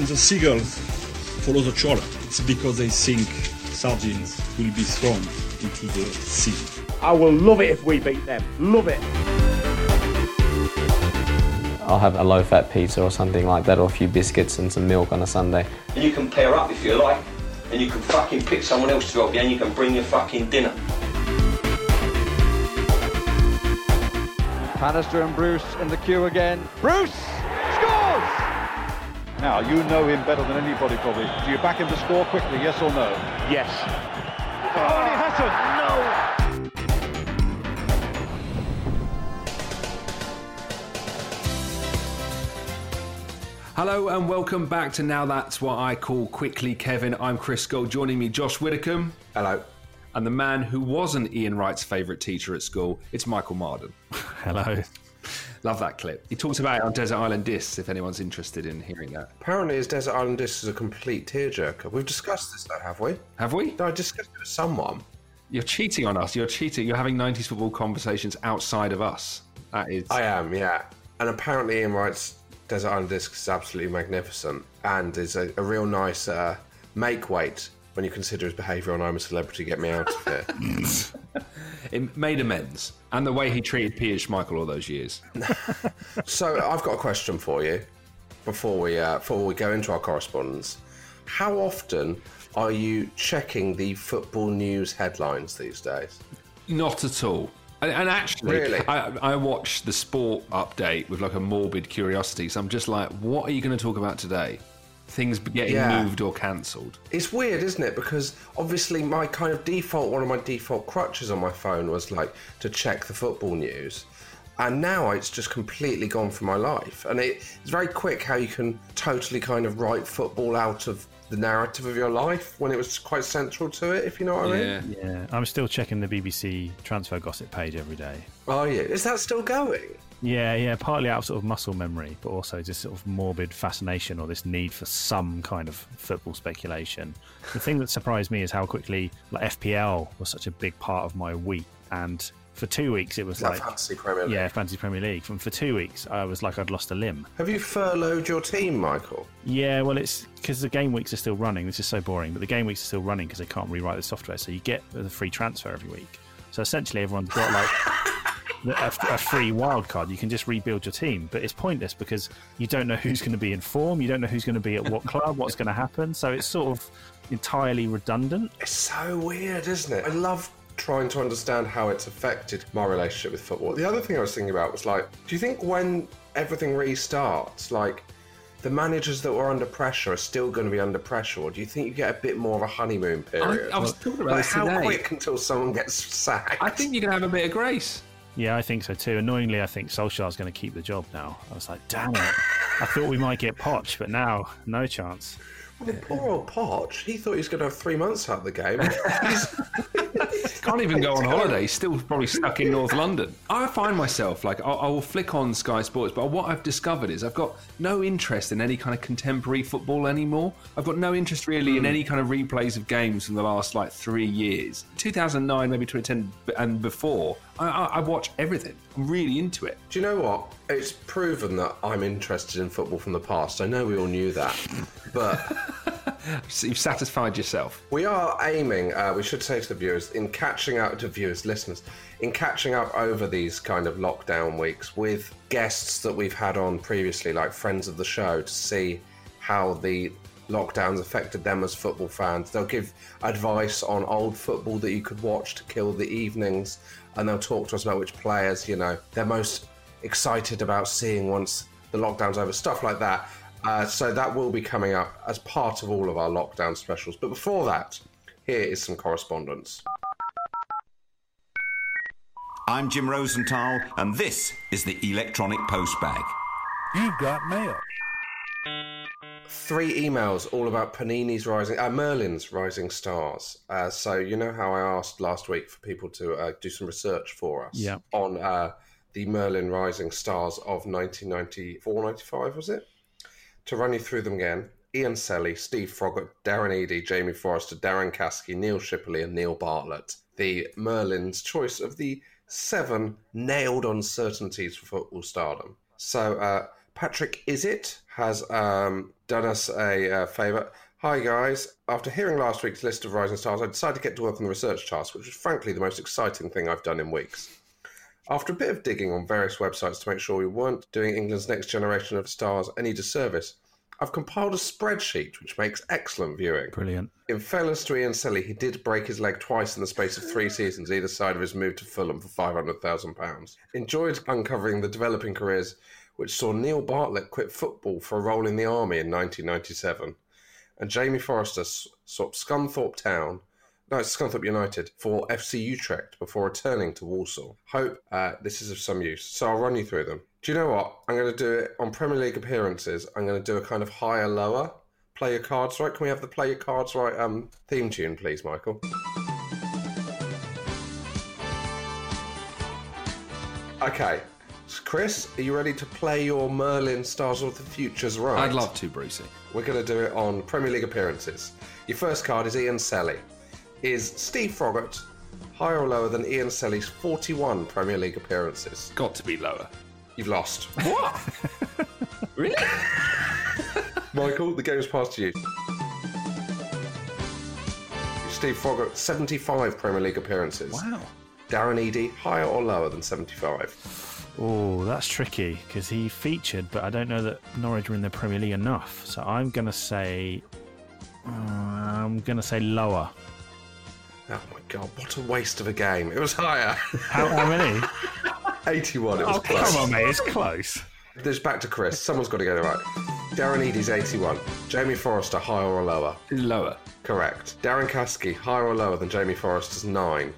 When the seagulls follow the trawler, it's because they think sardines will be thrown into the sea. I will love it if we beat them. Love it. I'll have a low fat pizza or something like that, or a few biscuits and some milk on a Sunday. And you can pair up if you like, and you can fucking pick someone else to help you, and you can bring your fucking dinner. Bannister and Bruce in the queue again. Bruce scores! Now, you know him better than anybody probably. Do you back him to score quickly, yes or no? Yes. Oh, he hasn't! No! Hello and welcome back to Now That's What I Call Quickly Kevin. I'm Chris Gold. Joining me, Josh Widdicombe. Hello. And the man who wasn't Ian Wright's favourite teacher at school, it's Michael Marden. Hello. Love that clip. He talks about it on Desert Island Discs if anyone's interested in hearing that. Apparently, his Desert Island Disc is a complete tearjerker. We've discussed this, though, have we? Have we? No, I discussed it with someone. You're cheating on us. You're cheating. You're having 90s football conversations outside of us. That is. I am, yeah. And apparently, Ian Wright's Desert Island Disc is absolutely magnificent and is a, a real nice uh, make weight when you consider his behaviour on I'm a Celebrity, Get Me Out of Here. it made amends. And the way he treated Peter Schmeichel all those years. so, I've got a question for you before we, uh, before we go into our correspondence. How often are you checking the football news headlines these days? Not at all. And, and actually, Really? I, I watched the sport update with like a morbid curiosity. So I'm just like, what are you going to talk about today? Things getting Yeah. moved or cancelled. It's weird, isn't it? Because obviously, my kind of default, one of my default crutches on my phone was like to check the football news. And now it's just completely gone from my life. And it, it's very quick how you can totally kind of write football out of the narrative of your life when it was quite central to it, if you know what I mean. Yeah, I'm still checking the BBC transfer gossip page every day. Are you? Is that still going? Yeah, yeah, partly out of sort of muscle memory, but also just sort of morbid fascination or this need for some kind of football speculation. The thing that surprised me is how quickly like FPL was such a big part of my week, and for two weeks it was Is like Fantasy Premier League? yeah, fantasy Premier League. And for two weeks I was like I'd lost a limb. Have you furloughed your team, Michael? Yeah, well, it's because the game weeks are still running. This is so boring, but the game weeks are still running because they can't rewrite the software. So you get the free transfer every week. So essentially, everyone's got like a, a free wild card. You can just rebuild your team, but it's pointless because you don't know who's going to be in form. You don't know who's going to be at what club, what's going to happen. So it's sort of entirely redundant. It's so weird, isn't it? I love trying to understand how it's affected my relationship with football. The other thing I was thinking about was like, do you think when everything restarts, like the managers that were under pressure are still going to be under pressure, or do you think you get a bit more of a honeymoon period? I was talking about like this how quick until someone gets sacked? I think you're going to have a bit of grace. Yeah, I think so too. Annoyingly, I think Solskjaer's going to keep the job now. I was like, damn it. I thought we might get Poch, but now, no chance. Well, poor old Poch, he thought he was going to have three months out of the game. Can't even go on holiday. He's still probably stuck in North London. I find myself like I'll, I will flick on Sky Sports, but what I've discovered is I've got no interest in any kind of contemporary football anymore. I've got no interest really in hmm. any kind of replays of games from the last like three years, 2009, maybe 2010, and before. I, I, I watch everything. I'm really into it. Do you know what? It's proven that I'm interested in football from the past. I know we all knew that, but So you've satisfied yourself. we are aiming. Uh, we should say to the viewers in catching up to viewers, listeners, in catching up over these kind of lockdown weeks with guests that we've had on previously, like friends of the show, to see how the lockdowns affected them as football fans. They'll give advice on old football that you could watch to kill the evenings, and they'll talk to us about which players, you know, they're most excited about seeing once the lockdown's over, stuff like that. Uh, so that will be coming up as part of all of our lockdown specials. But before that, here is some correspondence. I'm Jim Rosenthal, and this is the Electronic Postbag. You've got mail. Three emails all about Panini's Rising, uh, Merlin's Rising Stars. Uh, so you know how I asked last week for people to uh, do some research for us Yeah. on uh, the Merlin Rising Stars of 1994, 95, was it? To run you through them again. Ian Selley, Steve Froggatt, Darren Eadie, Jamie Forrester, Darren Caskey, Neil Shipperley, and Neil Bartlett. The Merlin's choice of the seven nailed uncertainties for football stardom. So, uh, Is It has um, done us a uh, favour. Hi, guys. After hearing last week's list of rising stars, I decided to get to work on the research task, which was frankly the most exciting thing I've done in weeks. After a bit of digging on various websites to make sure we weren't doing England's next generation of stars any disservice, I've compiled a spreadsheet which makes excellent viewing. Brilliant. In fairness to Ian Selley, he did break his leg twice in the space of three seasons, either side of his move to Fulham for £500,000. Enjoyed uncovering the developing careers which saw Neil Bartlett quit football for a role in the army in 1997, and Jamie Forrester swapped Scunthorpe Town, no, Scunthorpe United, for FC Utrecht before returning to Walsall. Hope uh, this is of some use, so I'll run you through them. Do you know what? I'm going to do it on Premier League appearances. I'm going to do a kind of higher lower. Play your cards right. Can we have the play your cards right um, theme tune, please, Michael? Okay. Chris, are you ready to play your Merlin Stars of the Futures right? I'd love to, Brucey. We're going to do it on Premier League appearances. Your first card is Ian Selley. Is Steve Froggatt higher or lower than Ian Selley's 41 Premier League appearances? Got to be lower. You've lost. What? really? Michael, the game's passed to you. Steve Froggatt, 75 Premier League appearances. Wow. Darren Eadie, higher or lower than 75? Oh, that's tricky because he featured, but I don't know that Norwich were in the Premier League enough. So I'm going to say, uh, I'm going to say lower. Oh my god, what a waste of a game. It was higher. How, how many? 81, it was oh, close. come on, mate, it's close. There's back to Chris. Someone's got to get it right. Darren Eadie's 81. Jamie Forrester, higher or lower? Lower. Correct. Darren Caskey, higher or lower than Jamie Forrester's 9?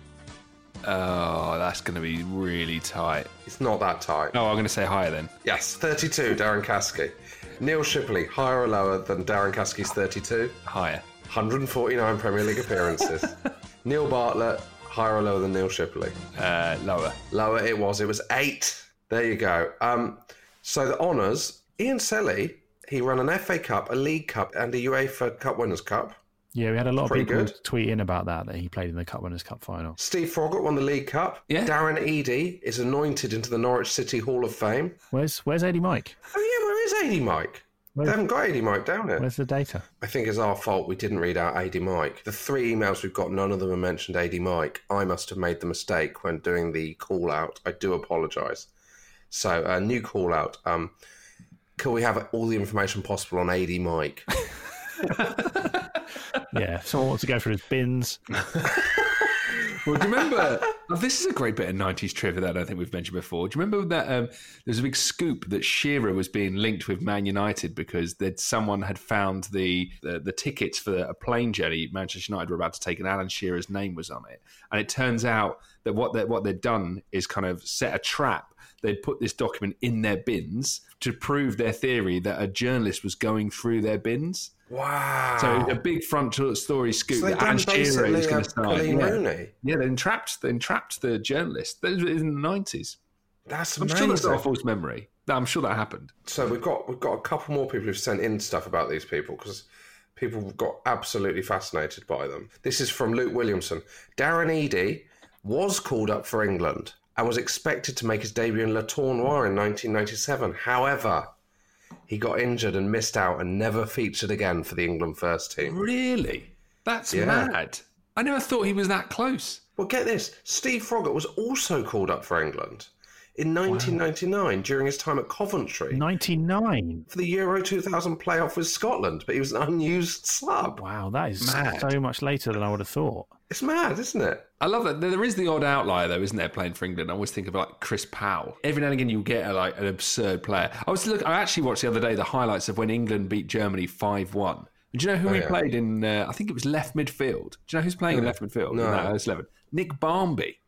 Oh, that's going to be really tight. It's not that tight. No, I'm going to say higher then. Yes, 32, Darren Caskey. Neil Shipperley, higher or lower than Darren Caskey's 32? Higher. 149 Premier League appearances. Neil Bartlett, higher or lower than Neil Shipperley? Uh, lower. Lower it was. It was eight. There you go. Um, so the honours, Ian Selley, he ran an FA Cup, a League Cup, and a UEFA Cup Winners' Cup. Yeah, we had a lot of people good. tweet in about that, that he played in the Cup Winners' Cup final. Steve Froggatt won the League Cup. Yeah. Darren Eadie is anointed into the Norwich City Hall of Fame. Where's Where's Adie Mike? Oh yeah, where is Adie Mike? Where- They haven't got Adie Mike down here. Where's the data? I think it's our fault we didn't read out Adie Mike. The three emails we've got, none of them have mentioned Adie Mike. I must have made the mistake when doing the call out. I do apologise. So, a new call out. Um, can we have all the information possible on Adie Mike? Yeah, if someone wants to go for his bins. Well, do you remember? oh, this is a great bit of '90s trivia that I don't think we've mentioned before. Do you remember that um, was a big scoop that Shearer was being linked with Man United because that someone had found the, the the tickets for a plane journey Manchester United were about to take, and Alan Shearer's name was on it. And it turns out that what they what they'd done is kind of set a trap. They'd put this document in their bins to prove their theory that a journalist was going through their bins. Wow. So a big front story scoop So that Shearer is going to start. Yeah. Yeah, they entrapped, they entrapped the journalist. That was in the nineties. That's I'm amazing. sure that's not a false memory. I'm sure that happened. So we've got we've got a couple more people who've sent in stuff about these people because people got absolutely fascinated by them. This is from Luke Williamson. Darren Eadie was called up for England and was expected to make his debut in Le Tournoi in 1997. However, he got injured and missed out and never featured again for the England first team. Really? That's Yeah. mad. I never thought he was that close. Well, get this: Steve Froggatt was also called up for England in 1999 during his time at Coventry. 99. For the Euro 2000 playoff with Scotland, but he was an unused sub. Wow, that is Mad. so much later than I would have thought. It's mad, isn't it? I love that. There is the odd outlier, though, isn't there? Playing for England, I always think of like Chris Powell. Every now and again, you get a, like an absurd player. I was look. I actually watched the other day the highlights of when England beat Germany five one. Do you know who Oh, he yeah. played in? Uh, I think it was left midfield. Do you know who's playing in left midfield? No. in that first eleven. Nick Barmby.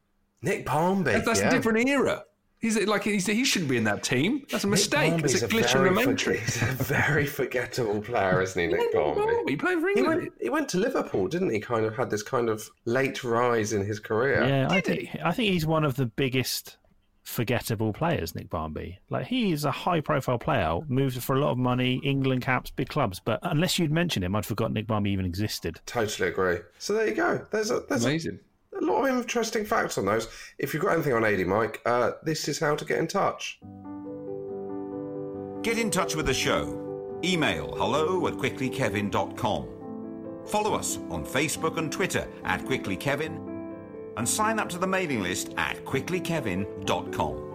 Nick Barmby. That's, that's yeah. a different era. He's like he's, he shouldn't be in that team. That's a mistake. It's a glitch in the forg- matrix. He's a very forgettable player, isn't he, Nick Barmby? He played for He England. went, he went to Liverpool, didn't he? Kind of had this kind of late rise in his career. Yeah, I think I think he's one of the biggest forgettable players, Nick Barmby. Like he is a high profile player, moved for a lot of money, England caps, big clubs. But unless you'd mentioned him, I'd forgotten Nick Barmby even existed. Totally agree. So there you go. There's a there's Amazing. a lot of interesting facts on those. If you've got anything on Adie Mike, uh, this is how to get in touch. Get in touch with the show. Email hello at quicklykevin.com. Follow us on Facebook and Twitter at quicklykevin and sign up to the mailing list at quicklykevin.com.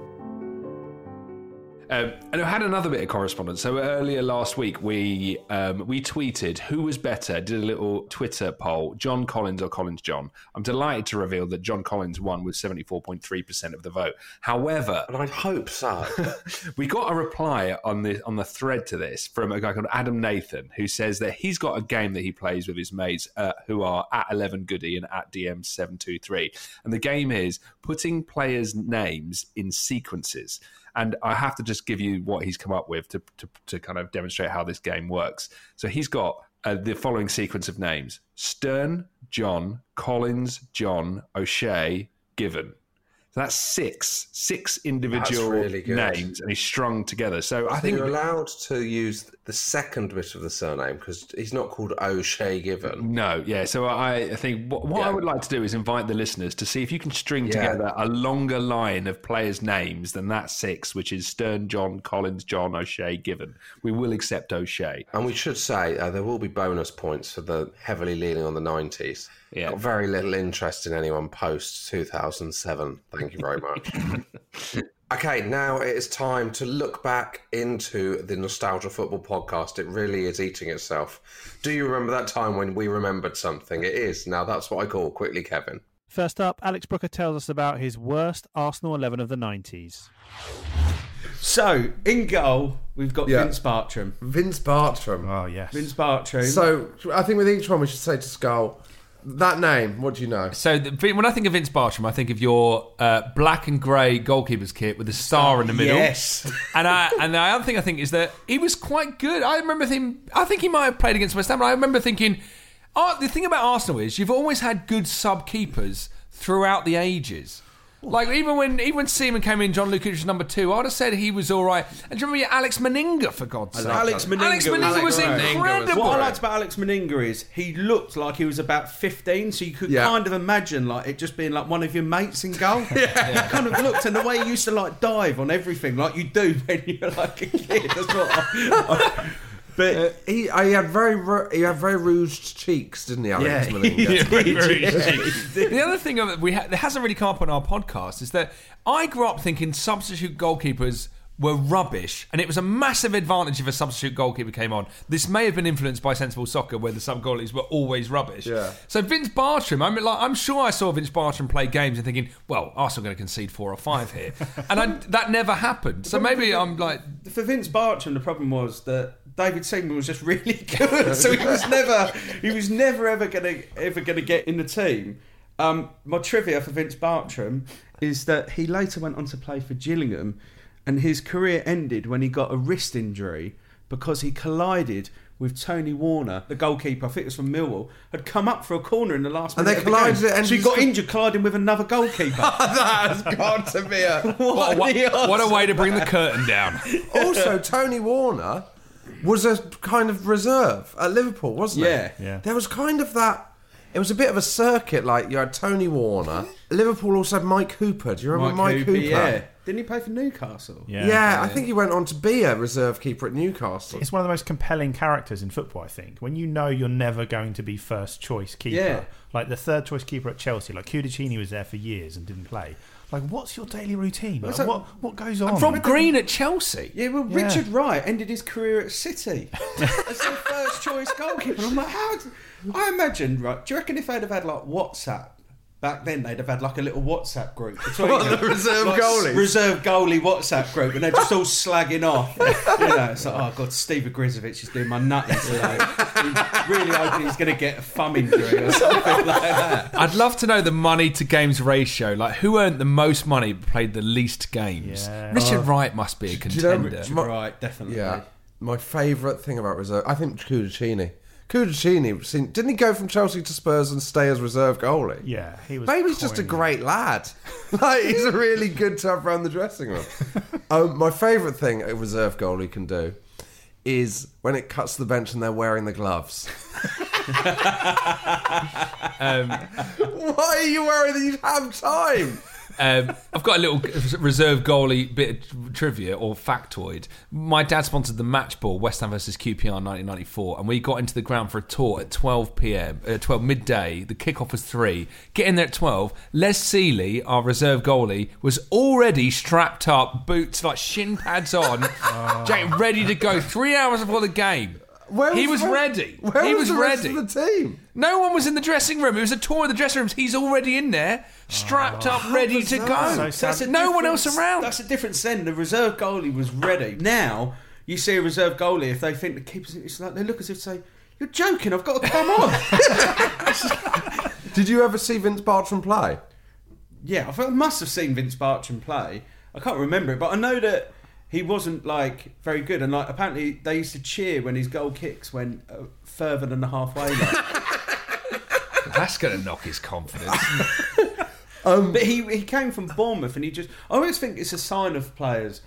Um, and I had another bit of correspondence. So earlier last week, we um, we tweeted who was better. Did a little Twitter poll: John Collins or Collins John. I'm delighted to reveal that John Collins won with 74.3 percent of the vote. However, and I'd hope so. we got a reply on the on the thread to this from a guy called Adam Nathan, who says that he's got a game that he plays with his mates, uh, who are at 11 Goody and at DM723, and the game is putting players' names in sequences. And I have to just give you what he's come up with to, to, to kind of demonstrate how this game works. So he's got uh, the following sequence of names Stern, John, Collins, John, O'Shea, Given. That's six, six individual really names, and he's strung together. So I think you're allowed to use the second bit of the surname because he's not called O'Shea Given. No, yeah. So I, I think what, what I would like to do is invite the listeners to see if you can string Yeah. together a longer line of players' names than that six, which is Stern, John, Collins, John, O'Shea, Given. We will accept O'Shea. And we should say uh, there will be bonus points for the heavily leaning on the 90s. Yeah. Got very little interest in anyone post 2007. Thank you very much. okay, now it is time to look back into the Nostalgia Football podcast. It really is eating itself. Do you remember that time when we remembered something? It is. Now that's what I call quickly, Kevin. First up, Alex Brooker tells us about his worst Arsenal 11 of the 90s. So, in goal, we've got Yeah. Vince Bartram. Vince Bartram. Oh, yes. Vince Bartram. So I think with each one we should say to Scull that name. What do you know? So the, when I think of Vince Bartram, I think of your uh, black and grey goalkeeper's kit with a star in the middle. Yes. And I and the other thing I think is that he was quite good. I remember him. I think he might have played against West Ham. But I remember thinking, oh, the thing about Arsenal is you've always had good sub keepers throughout the ages. Like even when even when Seaman came in, John Lukic was number two. I'd have said he was all right. And do you remember Alex Manninger for God's sake? Alex Manninger, Alex Manninger was, incredible. What I liked about Alex Manninger is he looked like he was about 15, so you could Yeah. kind of imagine like it just being like one of your mates in goal. yeah. Kind of looked, and the way he used to like dive on everything, like you do when you're like a kid. That's what. I, I- but Uh, he, he had very ru- he had very rouged cheeks, didn't he, Alex Yeah, Manninger? he Very, very yeah. the other thing of it we ha- that hasn't really come up on our podcast is that I grew up thinking substitute goalkeepers were rubbish, and it was a massive advantage if a substitute goalkeeper came on. This may have been influenced by sensible soccer, where the sub goalies were always rubbish. Yeah. So Vince Bartram, I mean, like, I'm sure I saw Vince Bartram play games and thinking, well, Arsenal are going to concede four or five here, and I, that never happened. So maybe I'm like, for Vince Bartram, the problem was that David Seaman was just really good, so he was never he was never ever gonna ever gonna get in the team. Um, my trivia for Vince Bartram is that he later went on to play for Gillingham, and his career ended when he got a wrist injury because he collided with Tony Warner, the goalkeeper, I think it was from Millwall, had come up for a corner in the last And minute they of the game. collided and so he got got- injured colliding with another goalkeeper. that has got to be a. What What, are what a way to bring the curtain down. also, Tony Warner was a kind of reserve at Liverpool, wasn't Yeah. it? Yeah. Yeah. There was kind of that. It was a bit of a circuit. Like you had Tony Warner. Liverpool also had Mike Hooper. Do you remember Mike, Hooper? yeah. Didn't he play for Newcastle? Yeah, I think he went on to be a reserve keeper at Newcastle. It's one of the most compelling characters in football, I think. When you know you're never going to be first choice keeper. Yeah. Like the third choice keeper at Chelsea, like Cudicini was there for years and didn't play. Like, what's your daily routine? Like, It's what what goes on? From Green at Chelsea. Yeah, well, Yeah. Richard Wright ended his career at City as their first choice goalkeeper. I'm like, how? I imagine, right? Do you reckon if they'd have had like WhatsApp back then, they'd have had like a little WhatsApp group between What, them, the reserve like, goalies? reserve goalie WhatsApp group, and they're just all slagging off. You know, it's like, oh god, Steve Ogrizovic is doing my nutting today. He's really hoping he's going to get a thumb injury or something like that. I'd love to know the money to games ratio. Like, who earned the most money but played the least games? Yeah. Richard Uh, Wright must be a Do you know contender. Richard Wright, definitely. Yeah, my favourite thing about reserve, I think Cudicini. Cudicini, seen- didn't he go from Chelsea to Spurs and stay as reserve goalie? Yeah, he was. Maybe he's just a great lad. like he's a really good to have around the dressing room. um, my favourite thing a reserve goalie can do is when it cuts to the bench and they're wearing the gloves. Um, Why are you wearing them? You have time. Um, I've got a little reserve goalie bit of trivia or factoid. My dad sponsored the match ball, West Ham versus QPR in 1994, and we got into the ground for a tour at 12 p.m. Uh, 12 midday. The kickoff was three. Get in there at 12. Les Sealey, our reserve goalie, was already strapped up, boots like shin pads on, Jake, ready to go. Three hours before the game. Where he was where- ready. Where he was, was, the rest ready. of the team? No one was in the dressing room. It was a tour of the dressing rooms. He's already in there, strapped up, ready to go. So sad. There's no one else around. That's a difference then. The reserve goalie was ready. Now, you see a reserve goalie, if they think the keeper's it's like they look as if to say, You're joking, I've got to come on. Did you ever see Vince Bartram play? yeah, I, I must have seen Vince Bartram play. I can't remember it, but I know that he wasn't like very good. And like apparently they used to cheer when his goal kicks went uh, further than the halfway line. That's going to knock his confidence. but he he came from Bournemouth, and he just I always think it's a sign of players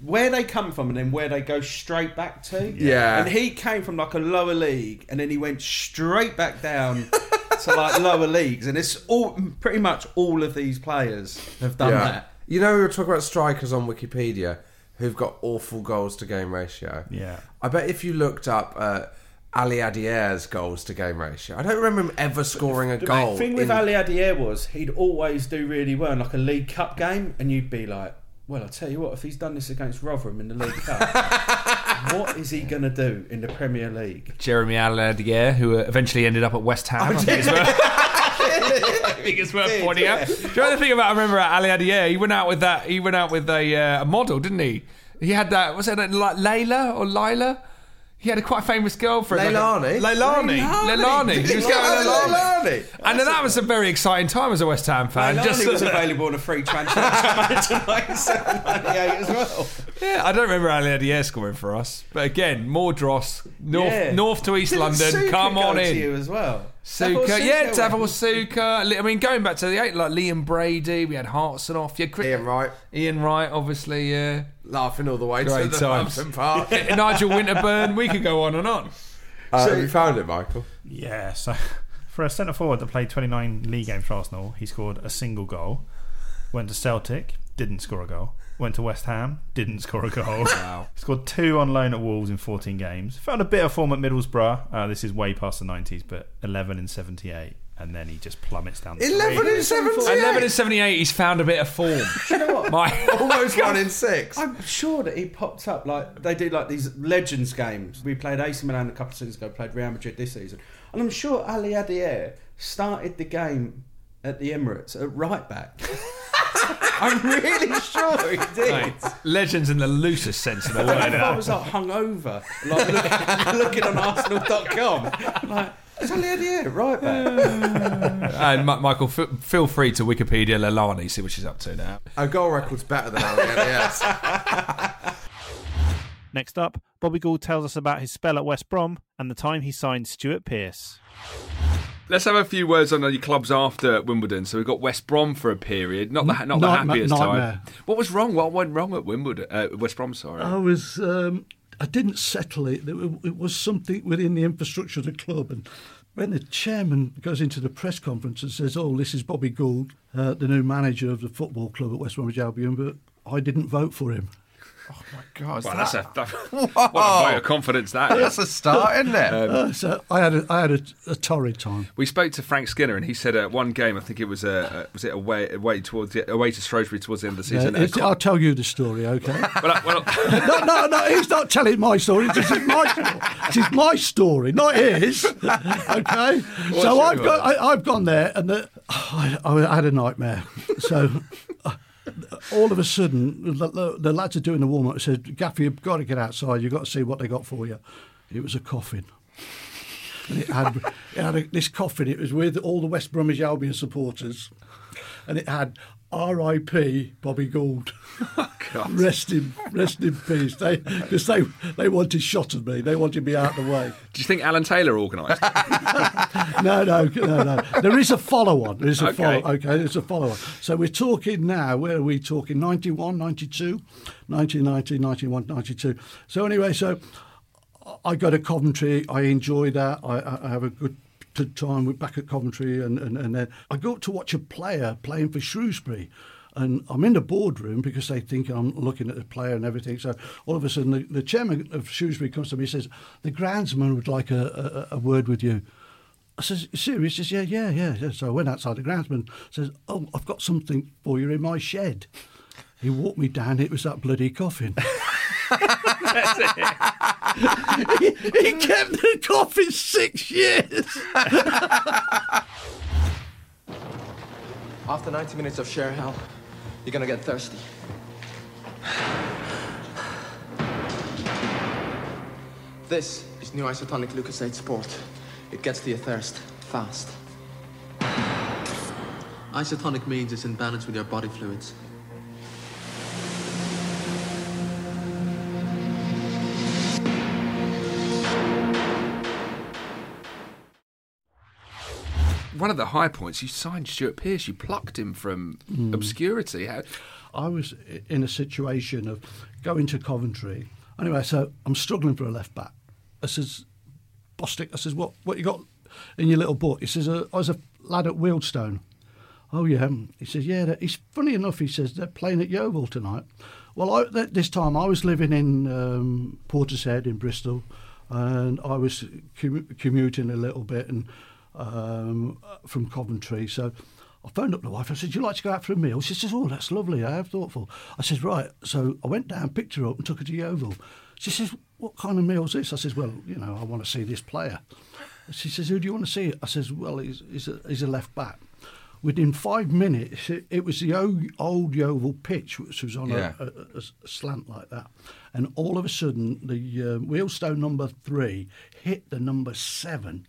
where they come from and then where they go straight back to. Yeah. And he came from like a lower league, and then he went straight back down to like lower leagues, and it's all pretty much all of these players have done that. You know, we were talking about strikers on Wikipedia who've got awful goals to game ratio. Yeah. I bet if you looked up uh, Aliadière's goals to game ratio, I don't remember him ever scoring a The goal. The thing with in- Aliadière was he'd always do really well in like a League Cup game, and you'd be like, "Well, I tell you what, if he's done this against Rotherham in the League Cup, what is he going to do in the Premier League?" Jérémie Aliadière, who uh, eventually ended up at West Ham. I think it's worth, I think it's worth pointing out. Do you know the thing about I remember Aliadière? He went out with that. He went out with a, uh, a model, didn't he? He had that. Was it like Layla or Lila? He had a quite famous girlfriend. Leilani? Like a, Leilani. Leilani. Leilani. He was going with Leilani. Leilani. And then that was a very exciting time as a West Ham fan. Leilani Just was available on a free transfer to 97, 98 as well. Yeah, I don't remember Aliadière scoring for us, but again, more dross, north, Yeah. north to East Didn't London. Suker Come go on to in, you as well. Suker, Davor yeah, Suker Davor Suker. I mean, going back to the eight, like Liam Brady, we had Hartson off. Yeah, Chris, Ian Wright Ian Wright, obviously. Yeah, laughing all the way Great to the times. Hampton Park. Nigel Winterburn. We could go on and on. Uh, have you found it, Michael? Yeah, so for a centre forward that played 29 league games for Arsenal, he scored a single goal. Went to Celtic, didn't score a goal. Went to West Ham, didn't score a goal. Wow. Scored two on loan at Wolves in 14 games. Found a bit of form at Middlesbrough. Uh, this is way past the 90s, but 11 in 78. And then he just plummets down the 11 street. in 78. 11 and 78, he's found a bit of form. you know what? My, Almost one in six. I'm sure that he popped up like they do like these legends games. We played AC Milan a couple of seasons ago, played Real Madrid this season, and I'm sure Aliadière started the game at the Emirates at right back. I'm really sure he did. Mate, legends in the loosest sense of the word. I was like hungover, like looking, looking on Arsenal.com. Like, it's Aliadière, right back. And Ma- Michael, f- feel free to Wikipedia Leilani, see what she's up to now. Our goal record's better than Aliadière's. Next up, Bobby Gould tells us about his spell at West Brom and the time he signed Stuart Pearce. Let's have a few words on your clubs after Wimbledon. So we've got West Brom for a period, not the not the Nightmare- happiest nightmare. time. What was wrong? What went wrong at Wimbledon? Uh, West Brom, sorry. I was. Um, I didn't settle it. It was something within the infrastructure of the club, and when the chairman goes into the press conference and says, "Oh, this is Bobby Gould, uh, the new manager of the football club at West Bromwich Albion," but I didn't vote for him. Oh my god, well, that's a that, what a vote of confidence that is. That's a start, isn't it? Um, Uh, so I had a, I had a, a torrid time. We spoke to Frank Skinner, and he said at one game, I think it was a uh, was it away away towards the, away to Shrewsbury towards the end of the Yeah, season. it's- I'll tell you the story, okay? well, I- well, no, no, no. He's not telling my story. This is my story. This is my story, not his. Okay. What's so I've got. I, I've gone there, and the, I, I had a nightmare. So. All of a sudden, the, the, the lads are doing the warm up. Said, "Gaffy, you've got to get outside. You've got to see what they got for you." It was a coffin. And it had, it had a, this coffin. It was with all the West Bromwich Albion supporters, and it had R.I.P. Bobby Gould. Oh, rest in rest in peace. They because they they wanted shot of me. They wanted me out of the way. do you think Alan Taylor organised? No, no, no, no. There is a follow on. There is a Okay. follow. Okay, there's a follow on. So we're talking now. Where are we talking? 91, 92, 1990, 91, 92. So anyway, so I go to Coventry. I enjoy that. I I have a good t- time back at Coventry, and, and, and then I go up to watch a player playing for Shrewsbury. And I'm in the boardroom because they think I'm looking at the player and everything. So all of a sudden, the, the chairman of Shrewsbury comes to me and says, The groundsman would like a, a, a word with you. I says, serious? He says, yeah, yeah, yeah. So I went outside the groundsman, says, oh, I've got something for you in my shed. He walked me down, it was that bloody coffin. he, he kept the coffin six years. After 90 minutes of sheer hell, you're gonna get thirsty. This is new isotonic Lucozade Sport. It gets to your thirst fast. Isotonic means it's in balance with your body fluids. One of the high points, you signed Stuart Pearce. You plucked him from Mm. obscurity. How, I was in a situation of going to Coventry. Anyway, so I'm struggling for a left back. I says, Bostick, I says, what, what you got in your little book? He says, uh, I was a lad at Wealdstone. Oh, yeah. He says, yeah. He's funny enough. He says they're playing at Yeovil tonight. Well, I, th- this time I was living in um, Portishead in Bristol, and I was commu- commuting a little bit and um, from Coventry. So I phoned up the wife. I said, "Do you like to go out for a meal?" She says, "Oh, that's lovely. I have thoughtful." I said, "Right." So I went down, picked her up, and took her to Yeovil. She says, "What kind of meal is this?" I says, "Well, you know, I want to see this player." She says, "Who do you want to see?" I says, "Well, he's, he's, a, he's a left back." Within five minutes, it, it was the old, old Yeovil pitch, which was on Yeah. a, a, a- a slant like that. And all of a sudden, the uh, Wealdstone number three hit the number seven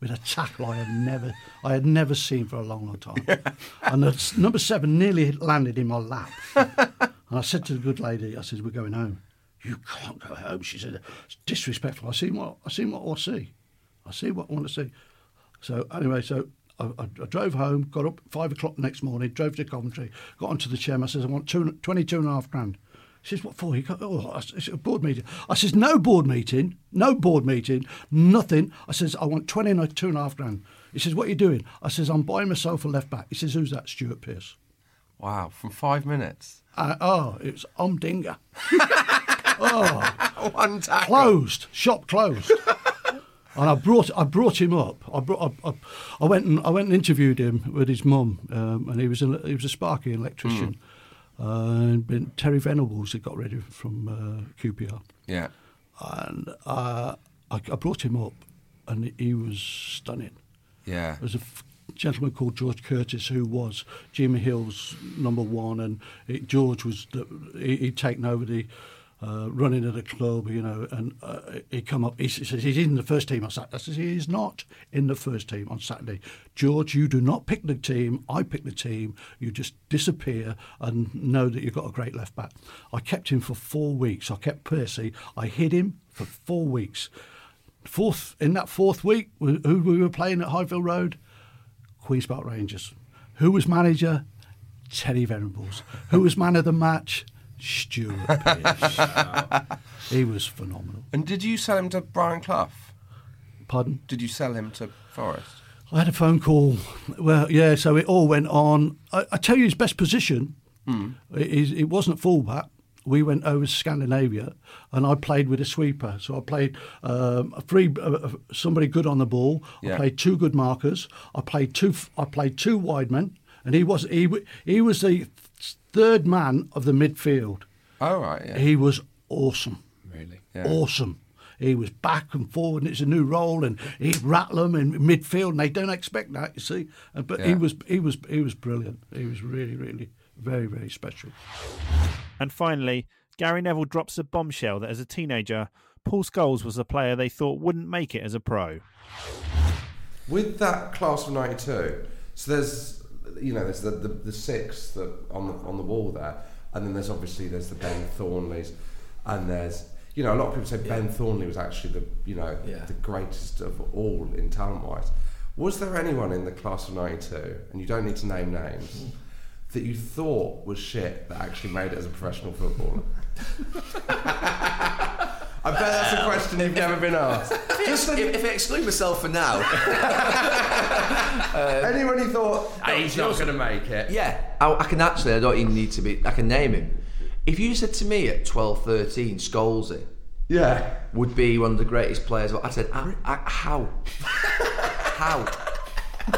with a tackle I had never, I had never seen for a long, long time. and the number seven nearly landed in my lap. and I said to the good lady, I said, "We're going home." You can't go home. She said, "It's disrespectful." I see what I see what I see. I see what I want to see. So anyway, so I, I, I drove home, got up five o'clock the next morning, drove to Coventry, got onto the chairman. I says, I want two, 22 and a half grand. He says, what for? He goes, oh, I- it's a board meeting. I says, no board meeting, no board meeting, nothing. I says, I want 22 and a half grand. He says, what are you doing? I says, I'm buying myself a left back. He says, who's that? Stuart Pearce. Wow, from five minutes. Uh, oh, it's Umdinger. oh, One tackle. closed. Shop closed. and I brought I brought him up. I brought I, I, I went and I went and interviewed him with his mum, um, and he was a, he was a Sparky electrician. And been Terry Venables had got rid of from uh, QPR. Yeah. And uh, I, I brought him up, and he was stunning. Yeah. There was a f- gentleman called George Curtis who was Jimmy Hill's number one, and it, George was the, he, he'd taken over the uh, running at a club, you know, and uh, he come up. He says he's in the first team on Saturday. I says he is not in the first team on Saturday. George, you do not pick the team. I pick the team. You just disappear and know that you've got a great left back. I kept him for four weeks. I kept Percy. I hid him for four weeks. Fourth in that fourth week, who we were playing at Highfield Road, Queens Park Rangers. Who was manager? Teddy Venables. Who was man of the match? Stuart Pearce. he was phenomenal. And did you sell him to Brian Clough? Pardon? Did you sell him to Forest? I had a phone call. Well, yeah, so it all went on. I, I tell you, his best position, Hmm. it, it wasn't fullback. We went over to Scandinavia, and I played with a sweeper. So I played um, a free, uh, somebody good on the ball. I played two good markers. I played two. I played two wide men, and he was he he was the third man of the midfield. Oh right, yeah. He was awesome. Really? Yeah. Awesome. He was back and forward, and it's a new role, and he'd rattle them in midfield, and they don't expect that, you see. Uh, But he was, he was, he was brilliant. He was really, really, very, very special. And finally, Gary Neville drops a bombshell that as a teenager, Paul Scholes was a player they thought wouldn't make it as a pro. With that class of '92, so there's you know there's the, the, the six that on the on the wall there, and then there's obviously there's the Ben Thornleys, and there's you know a lot of people say Ben Thornley was actually the you know Yeah. the greatest of all in talent wise. Was there anyone in the class of '92, and you don't need to name names, hmm. that you thought was shit that actually made it as a professional footballer? I bet that's a um, question you've never been asked. Just if, if I exclude myself for now, um, Anyone who thought Ah, he's not going to make it? yeah, I, I can actually. I don't even need to be. I can name him. If you said to me at 12, 13, Scholesy, yeah, would be one of the greatest players. I said, ah, I, I, ah, how, how?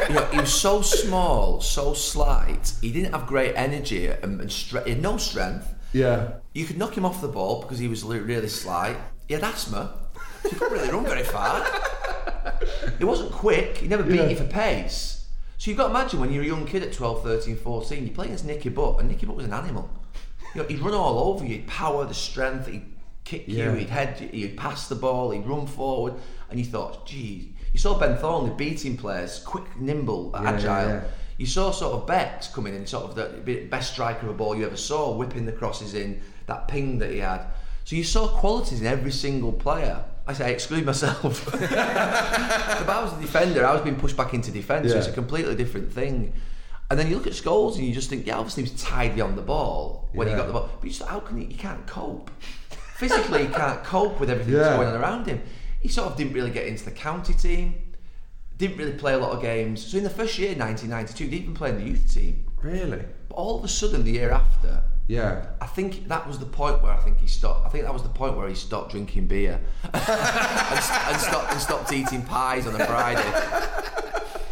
You know, he was so small, so slight. He didn't have great energy and, and stre- he had no strength. Yeah. You could knock him off the ball because he was li- really slight. He had asthma. So he couldn't really run very far. He wasn't quick. He never beat Yeah. you for pace. So you've got to imagine when you're a young kid at 12, 13, 14, you play against Nicky Butt, and Nicky Butt was an animal. You know, he'd run all over you. He'd power, the strength, he'd kick Yeah. you, he'd head you, he'd pass the ball, he'd run forward, and you thought, gee. You saw Ben Thornley beating players, quick, nimble, Yeah, agile. You saw sort of Bex coming in, sort of the best striker of a ball you ever saw, whipping the crosses in, that ping that he had. So you saw qualities in every single player. I say I exclude myself. if I was a defender, I was being pushed back into defence, so it's a completely different thing. And then you look at Scholes and you just think, yeah, obviously he was tidy on the ball when he got the ball. But you just how can he, he can't cope? Physically, he can't cope with everything Yeah. that's going on around him. He sort of didn't really get into the county team, didn't really play a lot of games. So in the first year, 1992, he didn't even play in the youth team. Really? But all of a sudden, the year after, Yeah. I think that was the point where I think he stopped. I think that was the point where he stopped drinking beer and, and stopped and stopped eating pies on a Friday.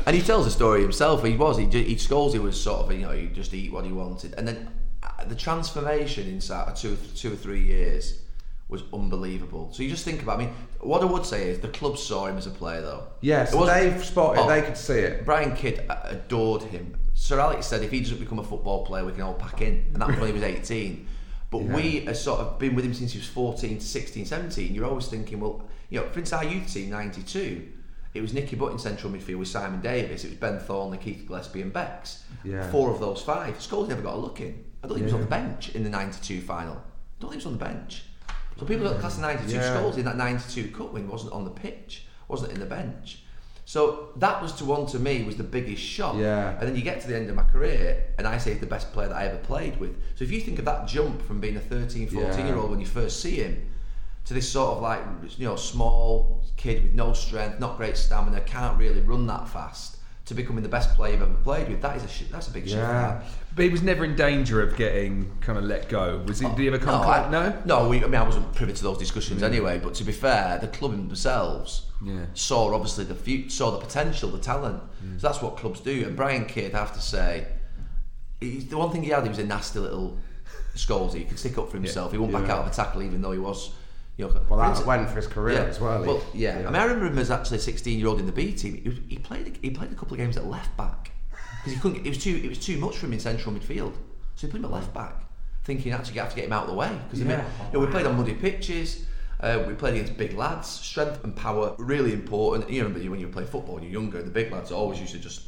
And he tells the story himself. He was he ju- he scolds. He was sort of you know he just eat what he wanted, and then uh, the transformation inside two two or three years was unbelievable. So you just think about. I mean, what I would say is the club saw him as a player though. Yes, they've spotted. they could see it. Brian Kidd adored him. Sir Alex said if he doesn't become a football player, we can all pack in. And that was when he was 18. But Yeah. we have sort of been with him since he was 14 to 16, 17. You're always thinking, well, you know, for instance, our youth team, 92, it was Nicky Butt in central midfield with Simon Davies, it was Ben Thornley, Keith Gillespie, and Bex. Yeah. Four of those five. Scholes never got a look in. I don't think he was on the bench in the 92 final. I don't think he was on the bench. So people got class of 92 Yeah. Scholes in that 92 cup win wasn't on the pitch, wasn't in the bench. So that was to one to me was the biggest shock. Yeah. And then you get to the end of my career, and I say he's the best player that I ever played with. So if you think of that jump from being a 13, 14 year old when you first see him, to this sort of like you know small kid with no strength, not great stamina, can't really run that fast, to becoming the best player you've ever played with, that is a sh- that's a big shift. that. But he was never in danger of getting kind of let go. Was he? did he ever come? No. I, no. no. We, I mean, I wasn't privy to those discussions Yeah. anyway. But to be fair, the club themselves Yeah. saw obviously the fu- saw the potential, the talent. Mm. So that's what clubs do. And Brian Kidd, I have to say, he's, the one thing he had, he was a nasty little scoldy. He could stick up for himself. He wouldn't back out of a tackle, even though he was. You know, Well, that went for his career as well, he- yeah. yeah. I mean, I remember him as actually a 16 year old in the B team. He, was, he played. He played a couple of games at left back because he couldn't. It was too. It was too much for him in central midfield. So he put him at left back. thinking actually you have to get him out of the way because I mean, Yeah. you know, we played on muddy pitches. Uh, we played against big lads. Strength and power really important. You remember when you play football when you're younger, the big lads always used to just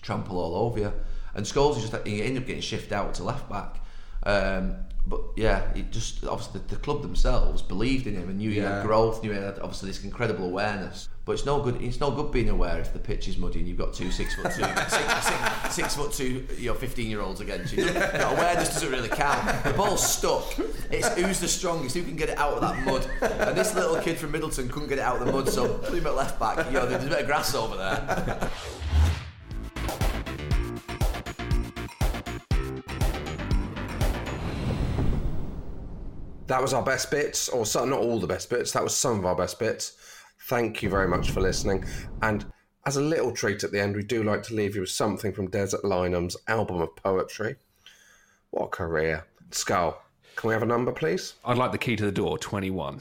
trample all over you. And Scholes just he ended up getting shifted out to left back. Um, but yeah, it just obviously the, the club themselves believed in him and knew he Yeah. had growth, knew he had obviously this incredible awareness. But it's no good. It's no good being aware if the pitch is muddy and you've got two six foot two, six, six, six foot two, your know, fifteen year olds against you. That awareness doesn't really count. The ball's stuck. It's who's the strongest, who can get it out of that mud. And this little kid from Middleton couldn't get it out of the mud, so put him at left back. You know, there's a bit of grass over there. That was our best bits, or some, not all the best bits. That was some of our best bits. Thank you very much for listening. And as a little treat at the end, we do like to leave you with something from Des Lynam's album of poetry. What a career. Scull, can we have a number, please? I'd like the key to the door, 21.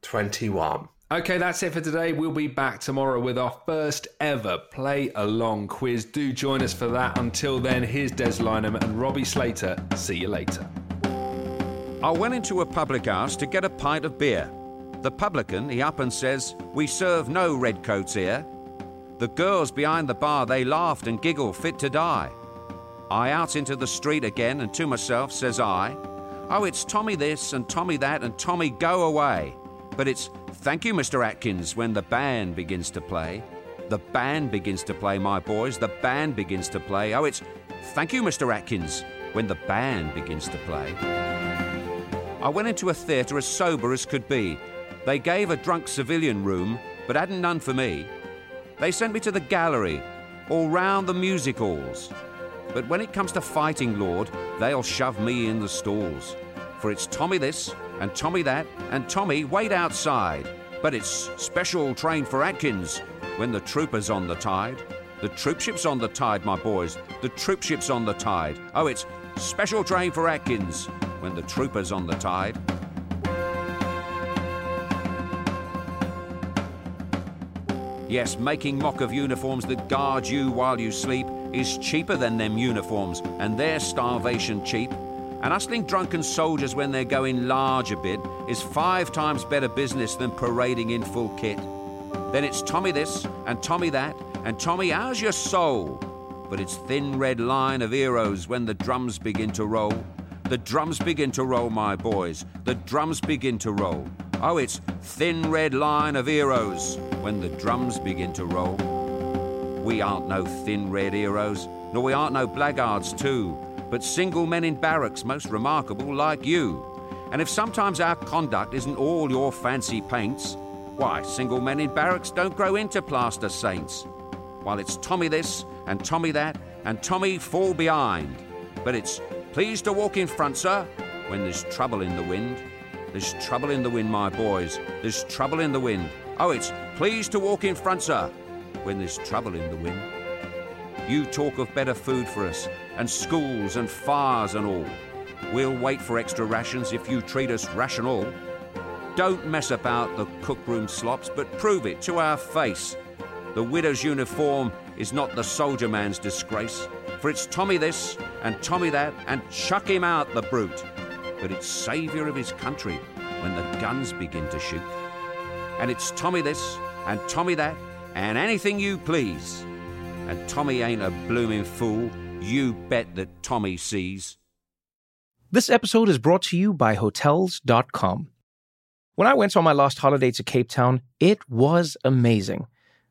21. Okay, that's it for today. We'll be back tomorrow with our first ever play along quiz. Do join us for that. Until then, here's Des Lynam and Robbie Slater. See you later. I went into a public house to get a pint of beer. The publican, he up and says, We serve no redcoats here. The girls behind the bar, they laughed and giggled fit to die. I out into the street again, and to myself says I, Oh, it's Tommy this and Tommy that and Tommy go away. But it's thank you, Mr. Atkins, when the band begins to play. The band begins to play, my boys, the band begins to play. Oh, it's thank you, Mr. Atkins, when the band begins to play. I went into a theatre as sober as could be. They gave a drunk civilian room, but hadn't none for me. They sent me to the gallery, all round the music halls. But when it comes to fighting, Lord, they'll shove me in the stalls. For it's Tommy this, and Tommy that, and Tommy wait outside. But it's special train for Atkins when the trooper's on the tide. The troopship's on the tide, my boys. The troopship's on the tide. Oh, it's special train for Atkins when the trooper's on the tide. Yes, making mock of uniforms that guard you while you sleep is cheaper than them uniforms, and their starvation cheap. And hustling drunken soldiers when they're going large a bit is five times better business than parading in full kit. Then it's Tommy this and Tommy that, and Tommy, how's your soul? But it's thin red line of heroes when the drums begin to roll. The drums begin to roll, my boys. The drums begin to roll. Oh, it's thin red line of heroes when the drums begin to roll. We aren't no thin red heroes, nor we aren't no blackguards too, but single men in barracks most remarkable like you. And if sometimes our conduct isn't all your fancy paints, why, single men in barracks don't grow into plaster saints. While it's Tommy this and Tommy that and Tommy fall behind. But it's pleased to walk in front, sir, when there's trouble in the wind. There's trouble in the wind, my boys. There's trouble in the wind. Oh, it's pleased to walk in front, sir, when there's trouble in the wind. You talk of better food for us, and schools and fires and all. We'll wait for extra rations if you treat us rational. Don't mess about the cookroom slops, but prove it to our face. The widow's uniform is not the soldier man's disgrace, for it's Tommy this and Tommy that, and chuck him out, the brute. But it's saviour of his country when the guns begin to shoot. And it's Tommy this and Tommy that, and anything you please. And Tommy ain't a blooming fool, you bet that Tommy sees. This episode is brought to you by Hotels.com. When I went on my last holiday to Cape Town, it was amazing.